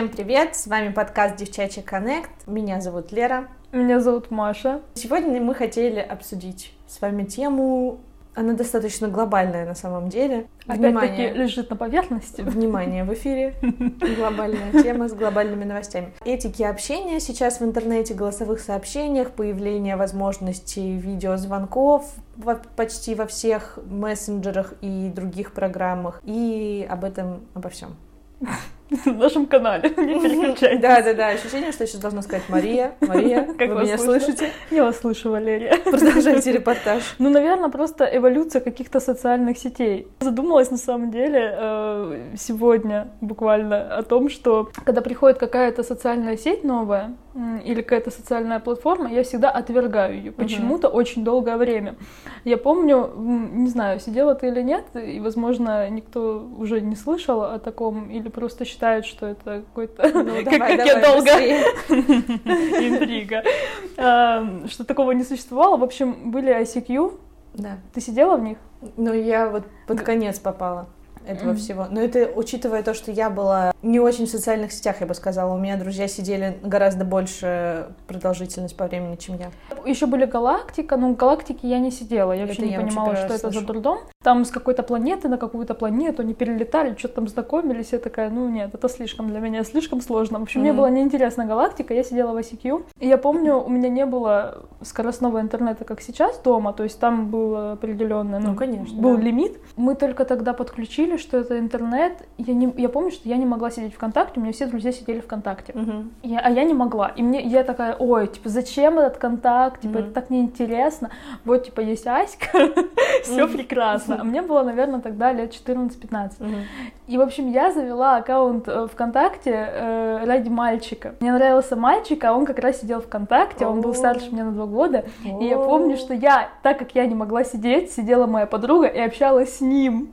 Всем привет! С вами подкаст Девчачий Коннект. Меня зовут Лера. Меня зовут Маша. Сегодня мы хотели обсудить с вами тему она достаточно глобальная на самом деле. Опять-таки лежит на поверхности. Внимание, в эфире глобальная тема с глобальными новостями. Этики общения сейчас в интернете, голосовых сообщениях, появление возможностей видеозвонков почти во всех мессенджерах и других программах. И об этом, обо всем. в нашем канале. Не переключайтесь. Да, да, да. Ощущение, что я сейчас должна сказать Мария. Мария, как вы меня слышите? Я вас слышу, Валерия. Продолжайте репортаж. Ну, наверное, просто эволюция каких-то социальных сетей. Задумалась на самом деле э, сегодня буквально о том, что когда приходит какая-то социальная сеть новая или какая-то социальная платформа, я всегда отвергаю ее почему-то очень долгое время. Я помню, не знаю, сидела ты или нет, и, возможно, никто уже не слышал о таком или просто считает считают, что это какой-то... Ну, как, давай, как я долго... Интрига. Что такого не существовало. В общем, были ICQ. Да. Ты сидела в них? Ну, я вот под конец попала этого mm-hmm. всего. Но это учитывая то, что я была не очень в социальных сетях, я бы сказала. У меня друзья сидели гораздо больше продолжительность по времени, чем я. Еще были галактика, но в галактике я не сидела. Я это вообще не я понимала, что это за трудом. Там с какой-то планеты на какую-то планету они перелетали, что-то там знакомились. Я такая, ну нет, это слишком для меня, слишком сложно. В общем, mm-hmm. мне была неинтересна галактика, я сидела в ICQ. И я помню, у меня не было скоростного интернета, как сейчас дома, то есть там был определенный, ну, ну конечно, был да. лимит. Мы только тогда подключили что это интернет. Я, не, я помню, что я не могла сидеть ВКонтакте, у меня все друзья сидели ВКонтакте. Uh-huh. Я, а я не могла. И мне я такая, ой, типа, зачем этот контакт? Типа, uh-huh. это так неинтересно. Вот, типа, есть Аська, все прекрасно. А мне было, наверное, тогда лет 14-15. И, в общем, я завела аккаунт э, ВКонтакте э, ради мальчика. Мне нравился мальчик, а он как раз сидел ВКонтакте, он был старше меня на два года. И я помню, что я, так как я не могла сидеть, сидела моя подруга и общалась с ним.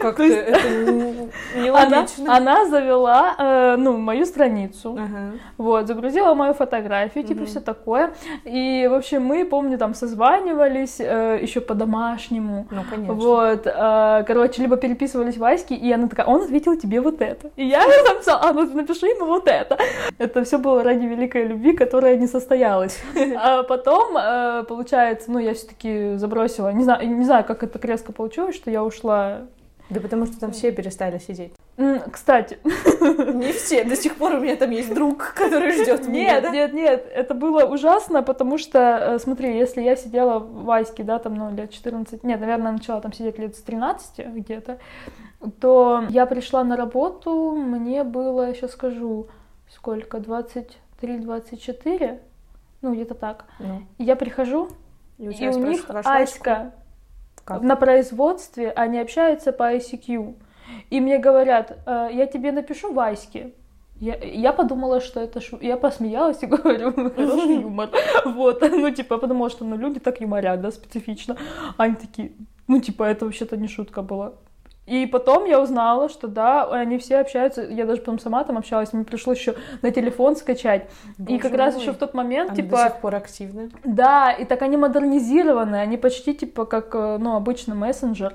Как-то это нелогично. Она, она завела, э, ну, мою страницу, ага. вот, загрузила мою фотографию, типа, угу. все такое. И, в общем, мы, помню, там созванивались э, еще по-домашнему. Ну, конечно. Вот, э, короче, либо переписывались Ваське, и она такая, он ответил тебе вот это. И я написала, а, ну, напиши ему вот это. Это все было ради великой любви, которая не состоялась. А потом, э, получается, ну, я все-таки забросила, не знаю, не знаю, как это резко получилось, что я ушла да потому что там все перестали сидеть. Кстати. Не все. До сих пор у меня там есть друг, который ждет меня. Нет, нет, нет. Это было ужасно, потому что, э, смотри, если я сидела в Аське, да, там, ну, лет 14, нет, наверное, начала там сидеть лет с 13 где-то, то я пришла на работу, мне было, сейчас скажу, сколько, 23-24, ну, где-то так. Ну. Я прихожу, и, и у них Аська как? На производстве они общаются по ICQ. И мне говорят, э, я тебе напишу в Аське. Я, я подумала, что это шу... Я посмеялась и говорю, хороший юмор. Вот, ну, типа, я подумала, что ну, люди так юморят, да, специфично. Они такие, ну, типа, это вообще-то не шутка была. И потом я узнала, что да, они все общаются. Я даже потом сама там общалась, мне пришлось еще на телефон скачать. Боже и как мой. раз еще в тот момент, они типа. до сих пор активны. Да, и так они модернизированы, они почти типа как э, ну, обычный мессенджер.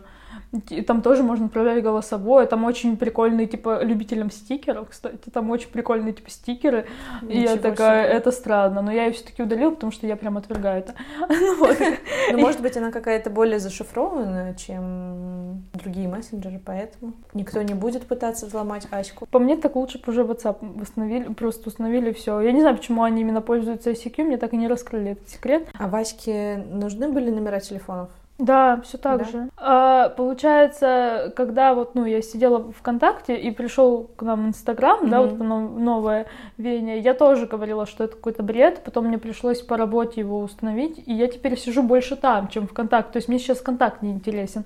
И там тоже можно отправлять голосовое. Там очень прикольные, типа, любителям стикеров, кстати. Там очень прикольные, типа, стикеры. Ничего и я такая, себе. это странно. Но я ее все-таки удалила, потому что я прям отвергаю это. Ну, может быть, она какая-то более зашифрованная, чем другие мессенджеры, поэтому никто не будет пытаться взломать Аську. По мне, так лучше бы уже WhatsApp восстановили, просто установили все. Я не знаю, почему они именно пользуются ICQ, мне так и не раскрыли этот секрет. А Ваське нужны были номера телефонов? Да, все так да? же. А, получается, когда вот, ну, я сидела в ВКонтакте и пришел к нам Инстаграм, mm-hmm. да, вот новое веяние, я тоже говорила, что это какой-то бред, потом мне пришлось по работе его установить, и я теперь сижу больше там, чем ВКонтакте, то есть мне сейчас ВКонтакт не интересен.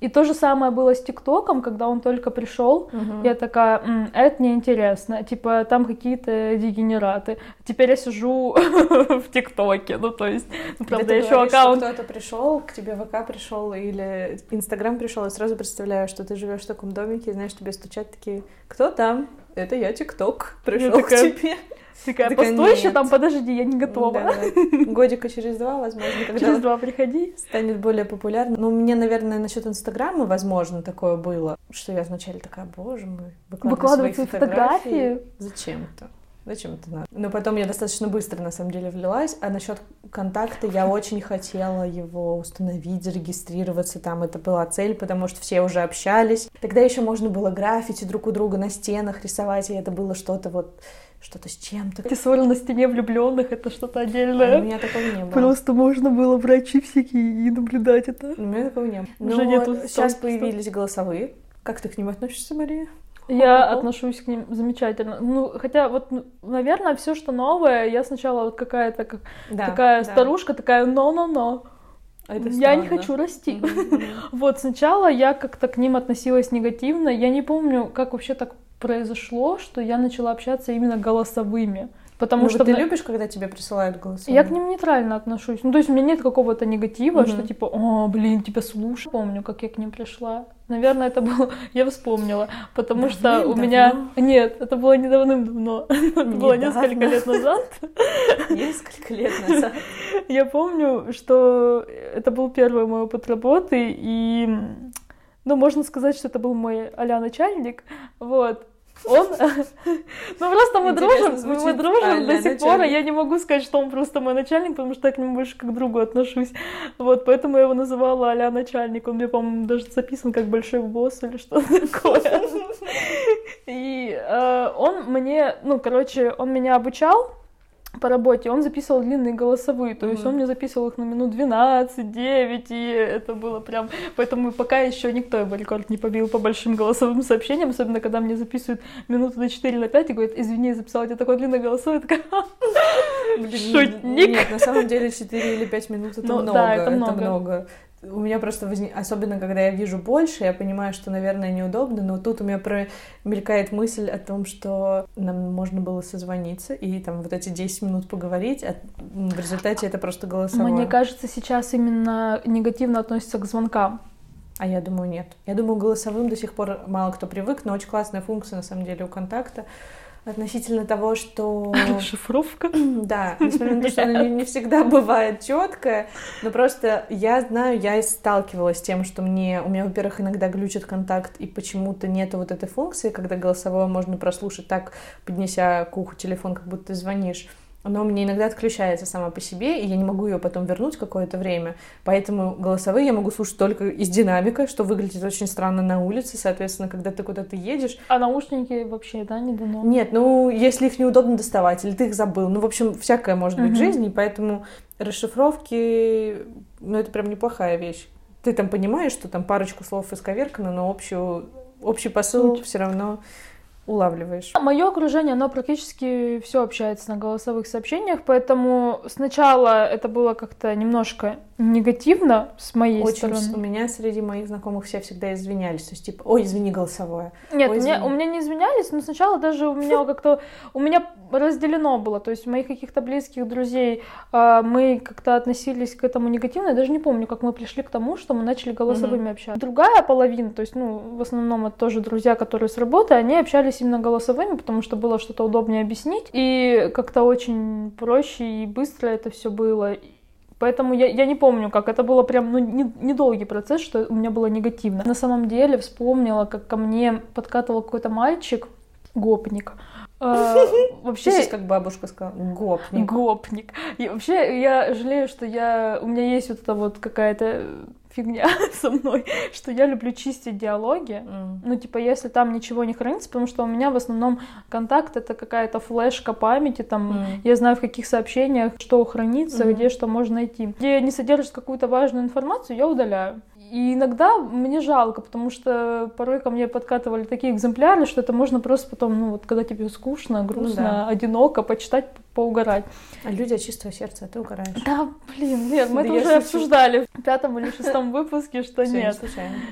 И то же самое было с ТикТоком, когда он только пришел, mm-hmm. я такая, М, это неинтересно, типа там какие-то дегенераты. Теперь я сижу в ТикТоке, ну, то есть, ну, правда, еще аккаунт... кто-то пришел к тебе в ВК пришел или Инстаграм пришел, и сразу представляю, что ты живешь в таком домике, и знаешь, тебе стучат такие, кто там? Это я ТикТок, пришел к тебе. Такая, так постой еще там, подожди, я не готова. Да, да. Годика через два, возможно, когда через два приходи. станет более популярным. Ну, мне, наверное, насчет Инстаграма, возможно, такое было, что я вначале такая, боже мой, выкладывать свои фотографии. фотографии. Зачем-то? Зачем это надо? Но потом я достаточно быстро, на самом деле, влилась. А насчет контакта я очень хотела его установить, зарегистрироваться. Там это была цель, потому что все уже общались. Тогда еще можно было граффити друг у друга на стенах рисовать, и это было что-то вот что-то с чем-то. Эти ссоры на стене влюбленных это что-то отдельное. У меня такого не было. Просто можно было брать чипсики и наблюдать это. У меня такого не было. Уже нету сейчас появились голосовые. Как ты к ним относишься, Мария? Я отношусь к ним замечательно. Ну, хотя вот, ну, наверное, все, что новое, я сначала вот какая-то как да, такая да. старушка, такая но-но-но. А это я не хочу расти. Mm-hmm. вот сначала я как-то к ним относилась негативно. Я не помню, как вообще так произошло, что я начала общаться именно голосовыми. Потому ну, что ты любишь, когда тебе присылают голосовые? Я к ним нейтрально отношусь. Ну, то есть у меня нет какого-то негатива, угу. что типа, о, блин, тебя слушаю. Помню, как я к ним пришла. Наверное, это было... Я вспомнила. Потому что у меня... Нет, это было не давным-давно. Это было несколько лет назад. Несколько лет назад. Я помню, что это был первый мой опыт работы, и ну, можно сказать, что это был мой а начальник, вот, он, ну просто мы дружим, мы дружим до сих пор, а я не могу сказать, что он просто мой начальник, потому что я к нему больше как к другу отношусь, вот, поэтому я его называла а начальник, он мне, по-моему, даже записан как большой босс или что-то такое, и э, он мне, ну, короче, он меня обучал, по работе, он записывал длинные голосовые, то mm-hmm. есть он мне записывал их на минут 12, 9, и это было прям... Поэтому пока еще никто его рекорд не побил по большим голосовым сообщениям, особенно когда мне записывают минуты на 4 на 5 и говорят, извини, я записала тебе такое длинное голосовое, я такая, шутник. Нет, на самом деле 4 или 5 минут это ну, много, да, это много. У меня просто возник, особенно когда я вижу больше, я понимаю, что, наверное, неудобно, но тут у меня мелькает мысль о том, что нам можно было созвониться и там вот эти 10 минут поговорить, а в результате это просто голосовое. Мне кажется, сейчас именно негативно относятся к звонкам. А я думаю, нет. Я думаю, голосовым до сих пор мало кто привык, но очень классная функция, на самом деле, у контакта относительно того, что... Шифровка? Да, несмотря на то, что она не, всегда бывает четкая, но просто я знаю, я сталкивалась с тем, что мне, у меня, во-первых, иногда глючит контакт, и почему-то нету вот этой функции, когда голосовое можно прослушать так, поднеся к уху телефон, как будто ты звонишь но мне иногда отключается сама по себе, и я не могу ее потом вернуть какое-то время. Поэтому голосовые я могу слушать только из динамика, что выглядит очень странно на улице. Соответственно, когда ты куда-то едешь... А наушники вообще, да, не дано? Нет, ну, если их неудобно доставать, или ты их забыл. Ну, в общем, всякое может быть uh-huh. в жизни, поэтому расшифровки, ну, это прям неплохая вещь. Ты там понимаешь, что там парочку слов исковеркано, но общую, общий посыл все равно улавливаешь? Мое окружение, оно практически все общается на голосовых сообщениях, поэтому сначала это было как-то немножко негативно с моей Очень, стороны. У меня среди моих знакомых все всегда извинялись. То есть, типа, ой, извини, голосовое. Нет, ой, извини. у меня не извинялись, но сначала даже у меня как-то... У меня разделено было. То есть, моих каких-то близких друзей а, мы как-то относились к этому негативно. Я даже не помню, как мы пришли к тому, что мы начали голосовыми общаться. Другая половина, то есть, ну, в основном это тоже друзья, которые с работы, они общались именно голосовыми, потому что было что-то удобнее объяснить. И как-то очень проще и быстро это все было. Поэтому я, я не помню, как это было прям ну, недолгий не процесс, что у меня было негативно. На самом деле вспомнила, как ко мне подкатывал какой-то мальчик, гопник. А, вообще, Ты как бабушка сказала, гопник. Гопник. И вообще я жалею, что я у меня есть вот эта вот какая-то фигня со мной, что я люблю чистить диалоги. Mm. Ну, типа, если там ничего не хранится, потому что у меня в основном контакт это какая-то флешка памяти, там, mm. я знаю, в каких сообщениях что хранится, mm. где что можно найти. Где не содержит какую-то важную информацию, я удаляю. И иногда мне жалко, потому что порой ко мне подкатывали такие экземпляры, что это можно просто потом, ну вот когда тебе скучно, грустно, ну, да. одиноко, почитать, поугарать. А люди от чистого сердца, а ты угораешь. Да, блин, нет, мы да это уже шучу. обсуждали. пятом или шестом выпуске, что нет,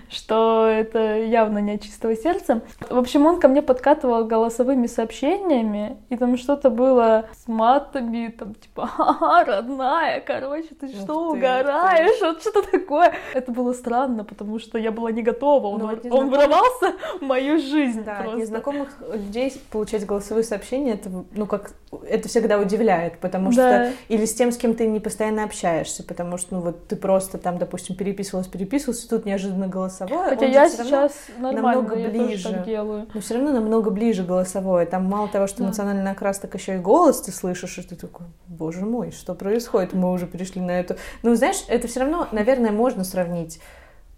что это явно не от чистого сердца. В общем, он ко мне подкатывал голосовыми сообщениями, и там что-то было с матами, там типа, ха-ха, родная, короче, ты что, угораешь? Вот что-то такое. Это было странно, потому что я была не готова, он, ну, он врывался в мою жизнь Да, просто. незнакомых людей получать голосовые сообщения, это, ну, как, это всегда удивляет, потому да. что, или с тем, с кем ты не постоянно общаешься, потому что, ну, вот ты просто там, допустим, переписывалась, переписывалась, и тут неожиданно голосовое. Хотя я сейчас намного я ближе. Так делаю. Но все равно намного ближе голосовое. Там мало того, что да. эмоциональный окрас, так еще и голос ты слышишь, и ты такой, боже мой, что происходит? Мы уже перешли на эту. Ну, знаешь, это все равно, наверное, можно сравнить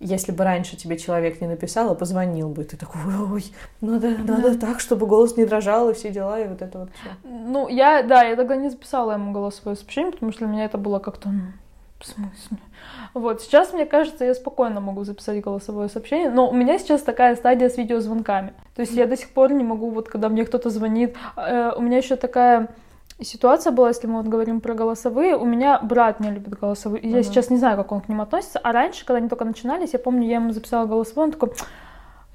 если бы раньше тебе человек не написал, а позвонил бы, ты такой, ой, надо, да. надо так, чтобы голос не дрожал и все дела, и вот это вот все. Ну, я, да, я тогда не записала ему голосовое сообщение, потому что для меня это было как-то, ну, в смысле? Вот, сейчас, мне кажется, я спокойно могу записать голосовое сообщение, но у меня сейчас такая стадия с видеозвонками. То есть я до сих пор не могу, вот когда мне кто-то звонит, э, у меня еще такая ситуация была, если мы вот говорим про голосовые, у меня брат не любит голосовые. Я uh-huh. сейчас не знаю, как он к ним относится. А раньше, когда они только начинались, я помню, я ему записала голосовой, он такой,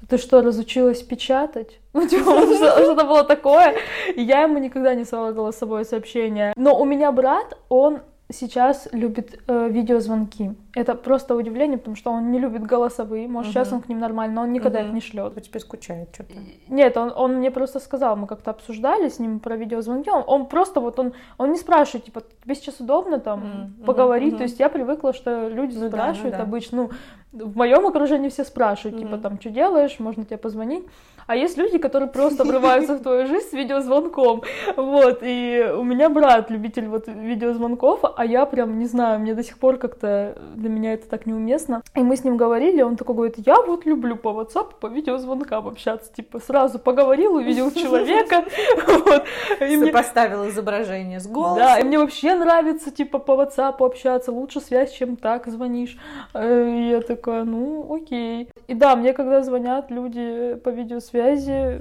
ты что, разучилась печатать? Ну, типа, что-то было такое. И я ему никогда не слала голосовое сообщение. Но у меня брат, он сейчас любит э, видеозвонки. Это просто удивление, потому что он не любит голосовые. Может, угу. сейчас он к ним нормально, но он никогда угу. их не шлет. По тебе скучает что-то. Нет, он, он мне просто сказал, мы как-то обсуждали с ним про видеозвонки. Он, он просто вот он, он не спрашивает, типа, тебе сейчас удобно там угу. поговорить. Угу. То есть я привыкла, что люди ну, спрашивают да, ну, да. обычно. Ну, в моем окружении все спрашивают, угу. типа, там, что делаешь, можно тебе позвонить. А есть люди, которые просто врываются в твою жизнь с видеозвонком. Вот, и у меня брат любитель вот видеозвонков, а я прям, не знаю, мне до сих пор как-то для меня это так неуместно. И мы с ним говорили, он такой говорит, я вот люблю по WhatsApp, по видеозвонкам общаться, типа, сразу поговорил, увидел человека, вот. Сопоставил изображение с голосом. Да, и мне вообще нравится, типа, по WhatsApp общаться, лучше связь, чем так звонишь. Э, и я такая, ну, окей. И да, мне когда звонят люди по видеосвязи,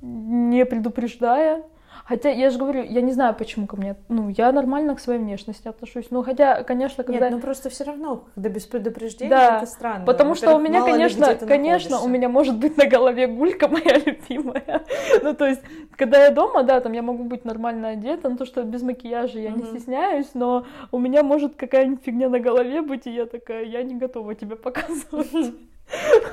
не предупреждая, Хотя я же говорю, я не знаю, почему ко мне. Ну, я нормально к своей внешности отношусь. Ну, хотя, конечно, когда. Нет, ну просто все равно, когда без предупреждения, да, это странно. Потому что у меня, конечно, конечно, у меня может быть на голове гулька моя любимая. ну, то есть, когда я дома, да, там я могу быть нормально одета, ну то, что без макияжа я не стесняюсь, но у меня может какая-нибудь фигня на голове быть, и я такая, я не готова тебе показывать.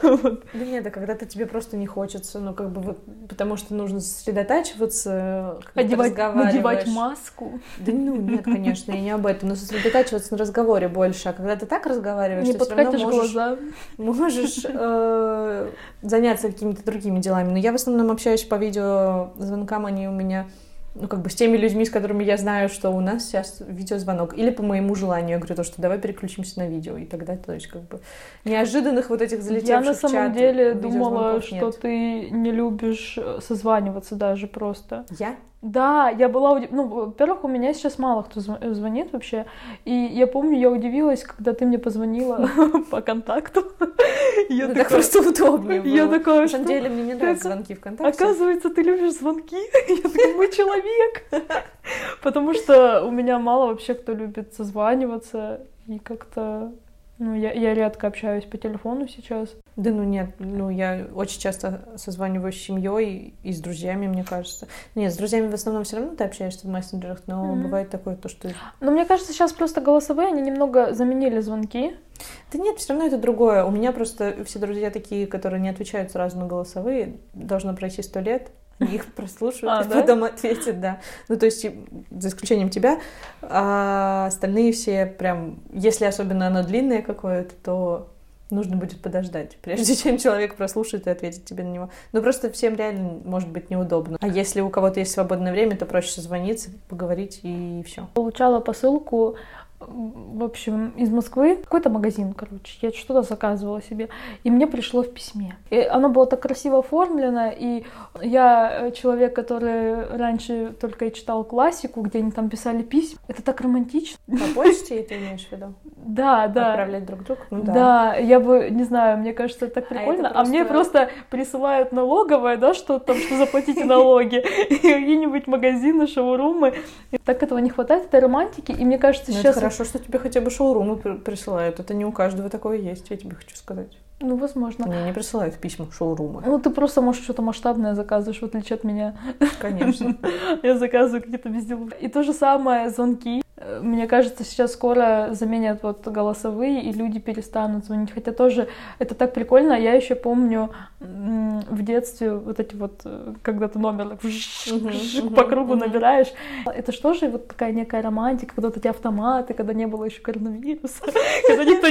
Вот. Да нет, да когда-то тебе просто не хочется, ну как бы вот, потому что нужно сосредотачиваться, одевать, надевать маску. Да ну нет, конечно, я не об этом, но сосредотачиваться на разговоре больше, а когда ты так разговариваешь, не ты все равно можешь, глаза. можешь э, заняться какими-то другими делами. Но я в основном общаюсь по видеозвонкам, они у меня ну, как бы с теми людьми, с которыми я знаю, что у нас сейчас видеозвонок. Или по моему желанию, я говорю то, что давай переключимся на видео. И тогда, то есть, как бы, неожиданных вот этих залетевших Я на самом деле думала, что ты не любишь созваниваться даже просто. Я? Да, я была удив... Ну, во-первых, у меня сейчас мало кто звонит вообще. И я помню, я удивилась, когда ты мне позвонила по контакту. Я так просто удобнее Я такая, На самом деле, мне не нравятся звонки ВКонтакте. Оказывается, ты любишь звонки? Я такая, мы человек. Потому что у меня мало вообще кто любит созваниваться. И как-то ну, я, я редко общаюсь по телефону сейчас. Да ну нет, ну я очень часто созваниваюсь с семьей и с друзьями, мне кажется. Нет, с друзьями в основном все равно ты общаешься в мессенджерах, но mm-hmm. бывает такое то, что... Но мне кажется, сейчас просто голосовые, они немного заменили звонки. Да нет, все равно это другое. У меня просто все друзья такие, которые не отвечают сразу на голосовые, должно пройти сто лет, их прослушают, а, и да? потом ответят, да. Ну, то есть, за исключением тебя, а остальные все прям, если особенно оно длинное какое-то, то нужно будет подождать, прежде чем человек прослушает и ответит тебе на него. Ну, просто всем реально может быть неудобно. А если у кого-то есть свободное время, то проще созвониться, поговорить и все. Получала посылку в общем, из Москвы, какой-то магазин, короче, я что-то заказывала себе, и мне пришло в письме. И оно было так красиво оформлено, и я э, человек, который раньше только и читал классику, где они там писали письма, это так романтично. По почте ты имеешь в виду? Да, да. Отправлять друг другу? Ну, да. да, я бы, не знаю, мне кажется, это так а прикольно, а, это просто... а мне просто присылают налоговое, да, что там, что заплатите налоги, какие-нибудь магазины, шоурумы. Так этого не хватает, этой романтики, и мне кажется, ну, сейчас хорошо, что тебе хотя бы шоурумы присылают. Это не у каждого такое есть, я тебе хочу сказать. Ну, возможно. Мне не присылают письма шоурумы. Ну, ты просто, может, что-то масштабное заказываешь, в отличие от меня. Конечно. Я заказываю какие-то безделушки. И то же самое звонки. Мне кажется, сейчас скоро заменят вот голосовые, и люди перестанут звонить. Хотя тоже это так прикольно. Я еще помню в детстве вот эти вот, э, когда ты номер по кругу набираешь. Это что же вот такая некая романтика, когда вот эти автоматы, когда не было еще коронавируса, когда никто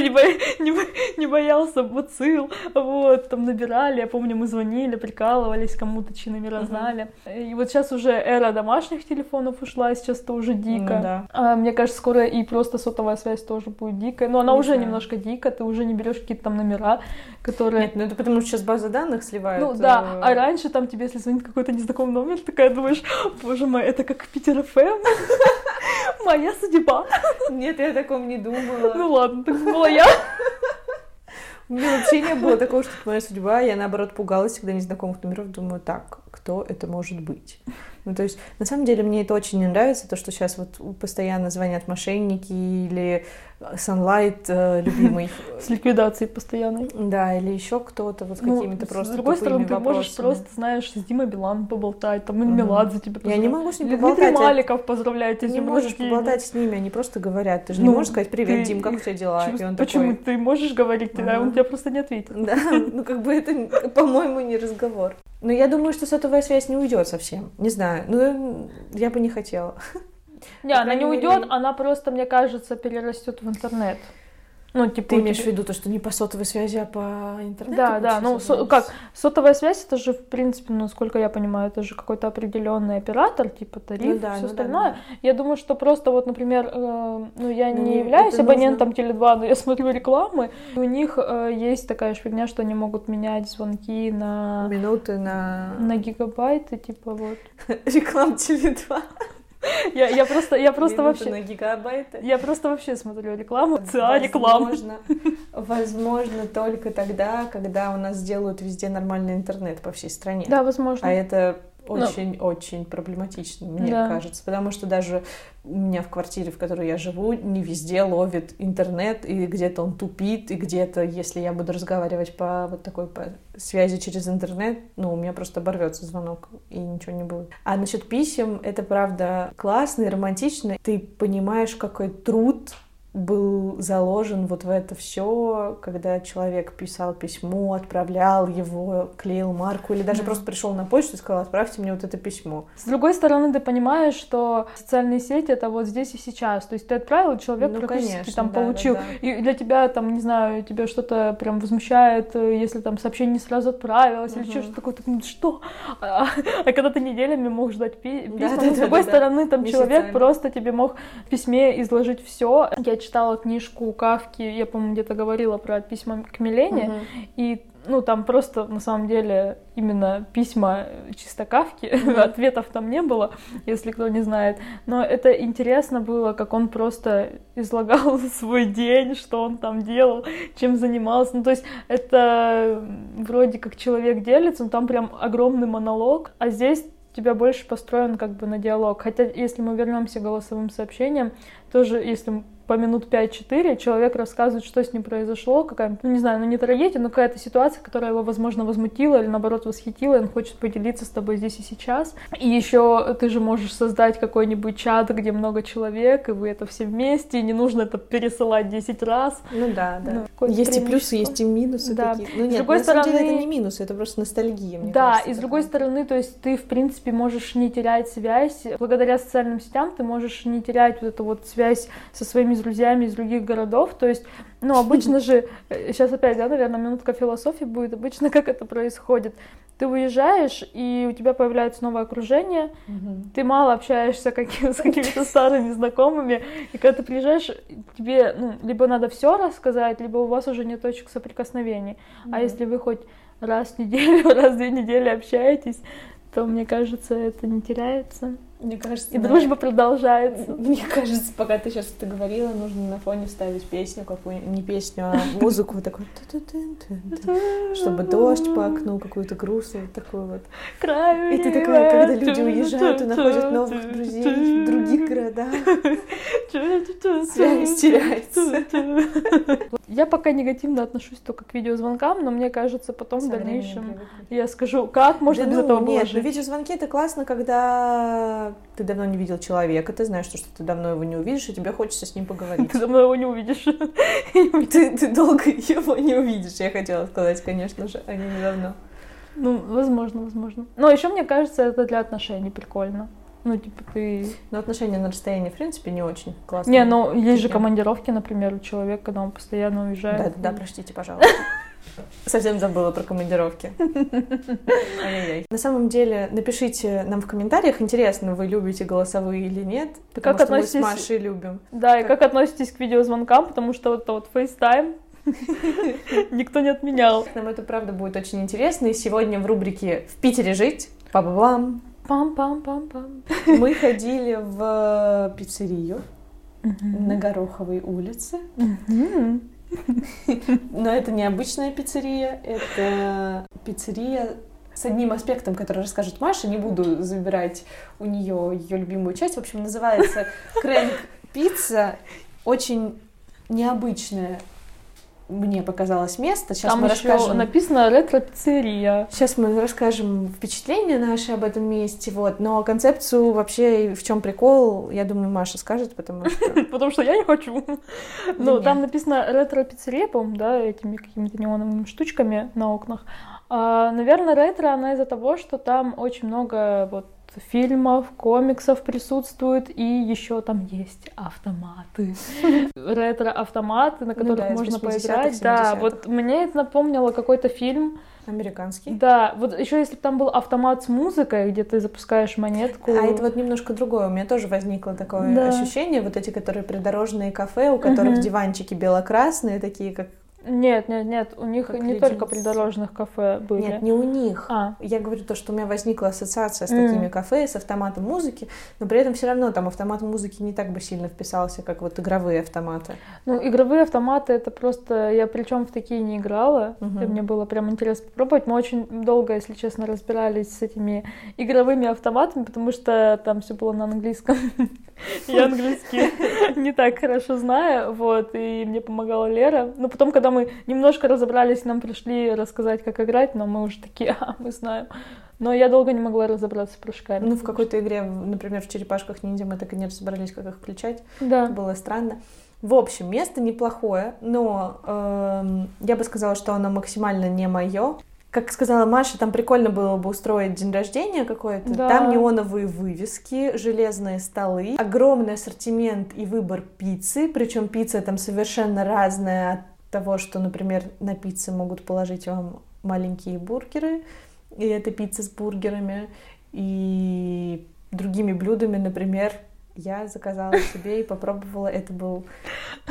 не боялся бацил, вот, там набирали. Я помню, мы звонили, прикалывались, кому-то чьи номера знали. И вот сейчас уже эра домашних телефонов ушла, сейчас это уже дико. Мне кажется, скоро и просто сотовая связь тоже будет дикая. Но она не уже знаю. немножко дикая, ты уже не берешь какие-то там номера, которые... Нет, ну это потому что сейчас база данных сливают. Ну да, э, а раньше там тебе, если звонит какой-то незнакомый номер, такая думаешь, боже мой, это как Питер ФМ. Моя судьба. Нет, я о таком не думала. Ну ладно, так была я. Меня вообще не было такого, что это моя судьба. Я, наоборот, пугалась, когда незнакомых номеров. Думаю, так, кто это может быть? Ну, то есть, на самом деле, мне это очень не нравится, то, что сейчас вот постоянно звонят мошенники или Sunlight э, любимый. С ликвидацией постоянной. Да, или еще кто-то вот ну, какими-то просто С другой стороны, ты можешь просто, знаешь, с Димой Билан поболтать, там, или Меладзе тебе Я не могу с ним поболтать. Дмитрий Маликов поздравляет Ты не можешь поболтать с ними, они просто говорят. Ты же не ну, можешь сказать, привет, Дим, как у тебя дела? Почему? Ты можешь говорить, он тебе просто не ответит. Да, ну как бы это, по-моему, не разговор. Но я думаю, что сотовая связь не уйдет совсем. Не знаю. Ну, я бы не хотела. Не, она не уйдет, она просто, мне кажется, перерастет в интернет. Ну, типа, Ты имеешь в виду то, что не по сотовой связи, а по интернету? Да, да. Ну, со, как, сотовая связь, это же, в принципе, насколько я понимаю, это же какой-то определенный оператор, типа тариф, ну, да, все ну, остальное. Да, да. Я думаю, что просто вот, например, э, ну, я ну, не являюсь абонентом нужно... Теле2, но я смотрю рекламы, и у них э, есть такая фигня, что они могут менять звонки на... Минуты на... На гигабайты, типа вот. Реклам Теле2. Я, я просто, я просто вообще... на гигабайты. Я просто вообще смотрю рекламу, ЦА рекламу. Возможно, возможно, только тогда, когда у нас сделают везде нормальный интернет по всей стране. Да, возможно. А это очень-очень ну, проблематично, мне да. кажется, потому что даже у меня в квартире, в которой я живу, не везде ловит интернет, и где-то он тупит, и где-то, если я буду разговаривать по вот такой по связи через интернет, ну, у меня просто оборвется звонок, и ничего не будет. А насчет писем, это правда классно и романтично. Ты понимаешь, какой труд был заложен вот в это все, когда человек писал письмо, отправлял его, клеил марку, или даже просто пришел на почту и сказал, отправьте мне вот это письмо. С другой стороны, ты понимаешь, что социальные сети это вот здесь и сейчас. То есть ты отправил, человек ну, практически конечно, там да, получил. Да, да. И для тебя там, не знаю, тебя что-то прям возмущает, э, если там сообщение не сразу отправилось, угу. или что-то такое, ты думаешь, что? А, а когда ты неделями мог ждать письма, да, ну, да, с другой да, стороны, да. там человек просто тебе мог в письме изложить все. Я читала книжку Кавки, я, по-моему, где-то говорила про письма к Милене, uh-huh. и ну, там просто, на самом деле, именно письма чисто Кавки, mm-hmm. ответов там не было, если кто не знает. Но это интересно было, как он просто излагал свой день, что он там делал, чем занимался. Ну, то есть это вроде как человек делится, но там прям огромный монолог, а здесь тебя больше построен как бы на диалог. Хотя, если мы вернемся к голосовым сообщениям, тоже, если по минут 5-4 человек рассказывает, что с ним произошло, какая ну не знаю, ну не трагедия, но какая-то ситуация, которая его, возможно, возмутила или наоборот восхитила, и он хочет поделиться с тобой здесь и сейчас. И еще ты же можешь создать какой-нибудь чат, где много человек, и вы это все вместе, и не нужно это пересылать 10 раз. Ну да, да. Ну, есть и плюсы, есть и минусы да. такие. Ну нет, с другой на стороны, самом деле это не минусы, это просто ностальгия, мне Да, кажется, и с другой стороны, то есть ты, в принципе, можешь не терять связь. Благодаря социальным сетям ты можешь не терять вот эту вот связь со своими с друзьями из других городов. То есть, ну, обычно же, сейчас э, опять, да, наверное, минутка философии будет, обычно как это происходит. Ты уезжаешь, и у тебя появляется новое окружение, ты мало общаешься каким, с какими-то старыми знакомыми, и когда ты приезжаешь, тебе, ну, либо надо все рассказать, либо у вас уже нет точек соприкосновений. А если вы хоть раз в неделю, раз в две недели общаетесь, то, мне кажется, это не теряется. Мне кажется, и да. дружба продолжается. Мне кажется, пока ты сейчас это говорила, нужно на фоне ставить песню какую не песню, а музыку такую, чтобы дождь по окну, какую-то грустную такую вот. И ты такая, когда люди уезжают и находят новых друзей в других городах, связь теряется. Я пока негативно отношусь только к видеозвонкам, но мне кажется, потом в дальнейшем я скажу, как можно без этого было Нет, видеозвонки это классно, когда ты давно не видел человека, ты знаешь, что, ты давно его не увидишь, и тебе хочется с ним поговорить. Ты давно его не увидишь. Ты, ты долго его не увидишь, я хотела сказать, конечно же, а не недавно. Ну, возможно, возможно. Но еще мне кажется, это для отношений прикольно. Ну, типа ты... Ну, отношения на расстоянии, в принципе, не очень классно. Не, ну, есть же командировки, например, у человека, когда он постоянно уезжает. Да, да, простите, пожалуйста. Совсем забыла про командировки. Ай-яй-яй. На самом деле, напишите нам в комментариях, интересно, вы любите голосовые или нет, потому как что относитесь... мы с Машей любим. Да, как... и как относитесь к видеозвонкам, потому что вот вот FaceTime никто не отменял. Нам это, правда, будет очень интересно, и сегодня в рубрике «В Питере жить» па-ба-бам! Пам-пам-пам-пам. Мы ходили в пиццерию на Гороховой улице. Но это не обычная пиццерия, это пиццерия с одним аспектом, который расскажет Маша. Не буду забирать у нее ее любимую часть. В общем, называется Крэнк пицца. Очень необычная мне показалось место. Сейчас Там мы еще расскажем... написано ретро-пиццерия. Сейчас мы расскажем впечатления наши об этом месте, вот. Но концепцию вообще, в чем прикол, я думаю, Маша скажет, потому что... Потому что я не хочу. Ну, там написано ретро-пиццерия, по-моему, да, этими какими-то неоновыми штучками на окнах. А, наверное, ретро, она из-за того, что там очень много вот фильмов, комиксов присутствует, и еще там есть автоматы. Ретро-автоматы, на ну которых ну, да, можно поиграть. Да, вот мне это напомнило какой-то фильм. Американский. Да, вот еще если бы там был автомат с музыкой, где ты запускаешь монетку. А это вот немножко другое. У меня тоже возникло такое да. ощущение, вот эти, которые придорожные кафе, у которых угу. диванчики бело-красные, такие как нет, нет, нет, у них как не только придорожных кафе были. Нет, не у них. А. Я говорю то, что у меня возникла ассоциация с mm. такими кафе, с автоматом музыки, но при этом все равно там автомат музыки не так бы сильно вписался, как вот игровые автоматы. Ну, игровые автоматы это просто... Я причем в такие не играла, угу. и мне было прям интересно попробовать. Мы очень долго, если честно, разбирались с этими игровыми автоматами, потому что там все было на английском. Я английский не так хорошо знаю, вот, и мне помогала Лера. Но потом, когда мы немножко разобрались, нам пришли рассказать, как играть, но мы уже такие, а, мы знаем. Но я долго не могла разобраться в прыжками. Ну, в какой-то игре, например, в черепашках ниндзя мы так и не разобрались, как их включать. Да. Было странно. В общем, место неплохое, но э, я бы сказала, что оно максимально не мое. Как сказала Маша, там прикольно было бы устроить день рождения какой-то. Да. Там неоновые вывески, железные столы, огромный ассортимент и выбор пиццы. Причем пицца там совершенно разная от того, что, например, на пицце могут положить вам маленькие бургеры, и это пицца с бургерами, и другими блюдами, например, я заказала себе и попробовала. Это был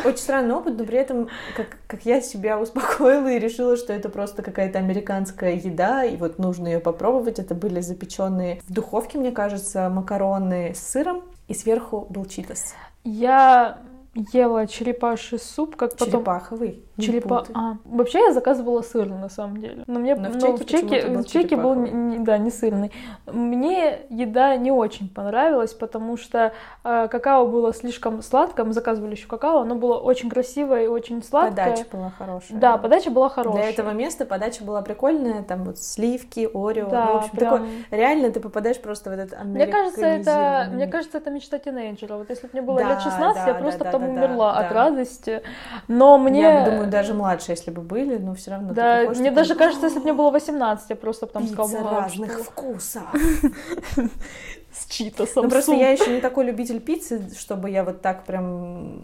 очень странный опыт, но при этом, как, как я себя успокоила и решила, что это просто какая-то американская еда, и вот нужно ее попробовать. Это были запеченные в духовке, мне кажется, макароны с сыром, и сверху был читос. Я ела черепаший суп, как потом... Черепаховый. Черепа... А, вообще я заказывала сырный на самом деле. Но мне но в чеке, в чеке, был, в чеке был не, да, не сырный. Мне еда не очень понравилась, потому что э, какао было слишком сладкое. Мы заказывали еще какао, оно было очень красивое и очень сладкое. Подача была хорошая. Да, подача была хорошая. Для этого места подача была прикольная, там вот сливки, орео. Да, ну, в общем, прям... такой, реально ты попадаешь просто в этот мне кажется, это Мне кажется, это мечта тинейджера. Вот если бы мне было да, лет 16, да, я просто да, там да, умерла да, от да. радости. Но мне... Я думаю, даже младше, если бы были, но все равно. Да, приходишь, мне даже кажется, если бы мне было 18, я просто потом Пицца сказала. разных вкусов. С читосом. Ну просто я еще не такой любитель пиццы, чтобы я вот так прям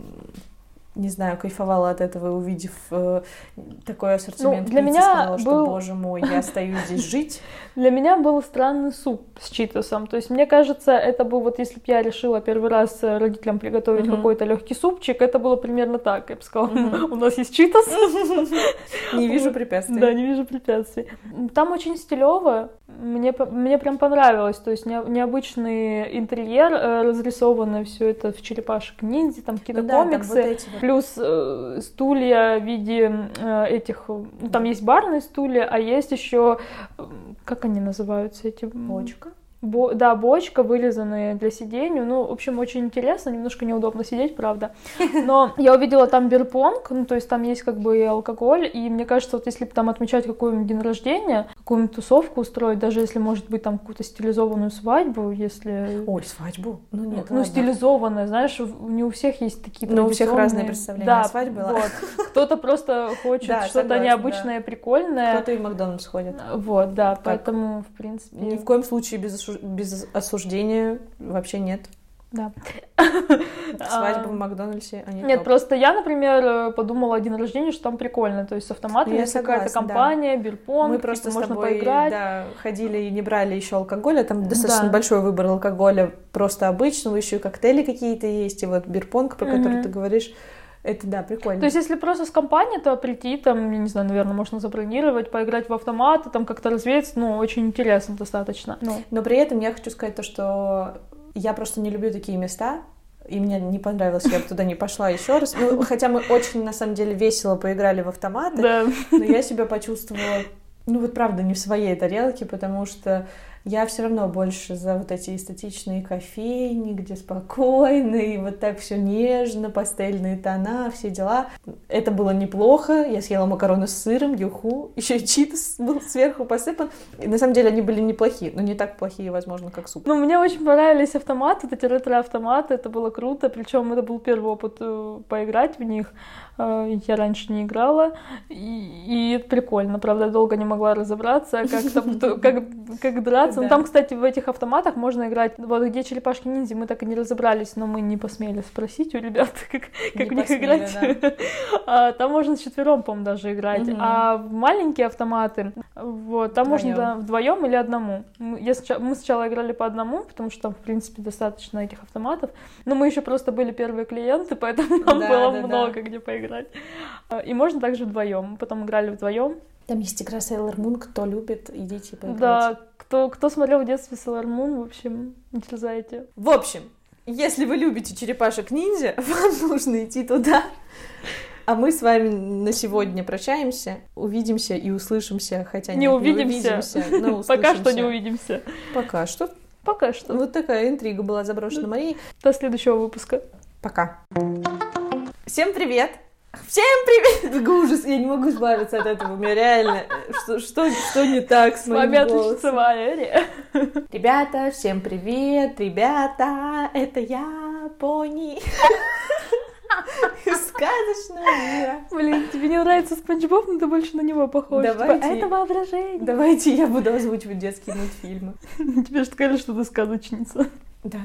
не знаю, кайфовала от этого, увидев э, такой ассортимент. Ну, для меня сказала, был... что, боже мой, я остаюсь здесь жить. Для меня был странный суп с читосом. То есть, мне кажется, это был вот, если бы я решила первый раз э, родителям приготовить угу. какой-то легкий супчик, это было примерно так. Я бы сказала, угу. у нас есть читос. Не вижу препятствий. Да, не вижу препятствий. Там очень стилево. Мне, мне прям понравилось. То есть, необычный интерьер, э, разрисованное все это в черепашек ниндзя, там какие-то ну, комиксы. Плюс э, стулья в виде э, этих... Ну, там есть барные стулья, а есть еще... Как они называются эти? Бочка. Бо, да, бочка, вырезанные для сидения. Ну, в общем, очень интересно, немножко неудобно сидеть, правда. Но я увидела там бирпонг, ну, то есть там есть как бы и алкоголь, и мне кажется, вот если там отмечать какой-нибудь день рождения, какую-нибудь тусовку устроить, даже если, может быть, там какую-то стилизованную свадьбу, если... Ой, свадьбу? Ну, нет, Ну, стилизованная, знаешь, не у всех есть такие Ну, у всех разные представления да, о свадьбе. Вот. Кто-то просто хочет что-то необычное, прикольное. Кто-то и в Макдональдс ходит. Вот, да, поэтому, в принципе... Ни в коем случае без без осуждения вообще нет. Да. Свадьба в Макдональдсе, они Нет, топ. просто я, например, подумала о день рождения, что там прикольно, то есть с автоматами есть какая-то компания, да. бирпонг, Мы просто типа, с можно тобой, поиграть. Да, ходили и не брали еще алкоголя, там достаточно да. большой выбор алкоголя, просто обычного, еще и коктейли какие-то есть, и вот бирпонг, про mm-hmm. который ты говоришь, это да, прикольно. То есть, если просто с компанией, то прийти, там, я не знаю, наверное, можно забронировать, поиграть в автоматы, там как-то развеяться, ну, очень интересно достаточно. Ну. Но при этом я хочу сказать то, что я просто не люблю такие места, и мне не понравилось, я бы туда не пошла еще раз. Ну, хотя мы очень, на самом деле, весело поиграли в автоматы, да. но я себя почувствовала, ну вот правда, не в своей тарелке, потому что я все равно больше за вот эти эстетичные кофейни, где спокойно и вот так все нежно, пастельные тона, все дела. Это было неплохо. Я съела макароны с сыром, юху, еще и читос был сверху посыпан. И на самом деле они были неплохие, но не так плохие, возможно, как суп. Ну, мне очень понравились автоматы, эти ретро-автоматы, это было круто, причем это был первый опыт э, поиграть в них. Э, я раньше не играла, и, и это прикольно. Правда, я долго не могла разобраться, как, там, как, как драться. Ну, там, кстати, в этих автоматах можно играть. Вот где черепашки ниндзя, мы так и не разобрались, но мы не посмели спросить у ребят, как, как в них посмели, играть. Да. а, там можно с четвером, по-моему, даже играть. Угу. А в маленькие автоматы, вот, там вдвоем. можно да, вдвоем или одному. Я сначала, мы сначала играли по одному, потому что там, в принципе, достаточно этих автоматов. Но мы еще просто были первые клиенты, поэтому нам да, было да, много да. где поиграть играть. А, и можно также вдвоем. Потом играли вдвоем. Там есть игра Sailor Moon, кто любит, идите поиграть. Да, кто, кто смотрел в детстве Sailor Moon, в общем, не дерзайте. В общем, если вы любите черепашек-ниндзя, вам нужно идти туда. А мы с вами на сегодня прощаемся. Увидимся и услышимся, хотя не, увидимся. увидимся но Пока что не увидимся. Пока что. Пока что. Вот такая интрига была заброшена Марией. До следующего выпуска. Пока. Всем привет! Всем привет! Ужас, я не могу избавиться от этого. У меня реально... Что, что, что не так с, моим вами голосом? Ребята, всем привет! Ребята, это я, Пони. Из сказочного мира. Блин, тебе не нравится Спанч Боб, но ты больше на него похож. Типа, давайте, типа, это воображение. Давайте я буду озвучивать детские мультфильмы. Тебе же сказали, что ты сказочница. Да.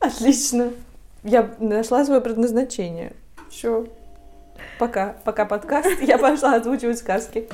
Отлично. Я нашла свое предназначение. Все. Пока. Пока подкаст. Я пошла озвучивать сказки.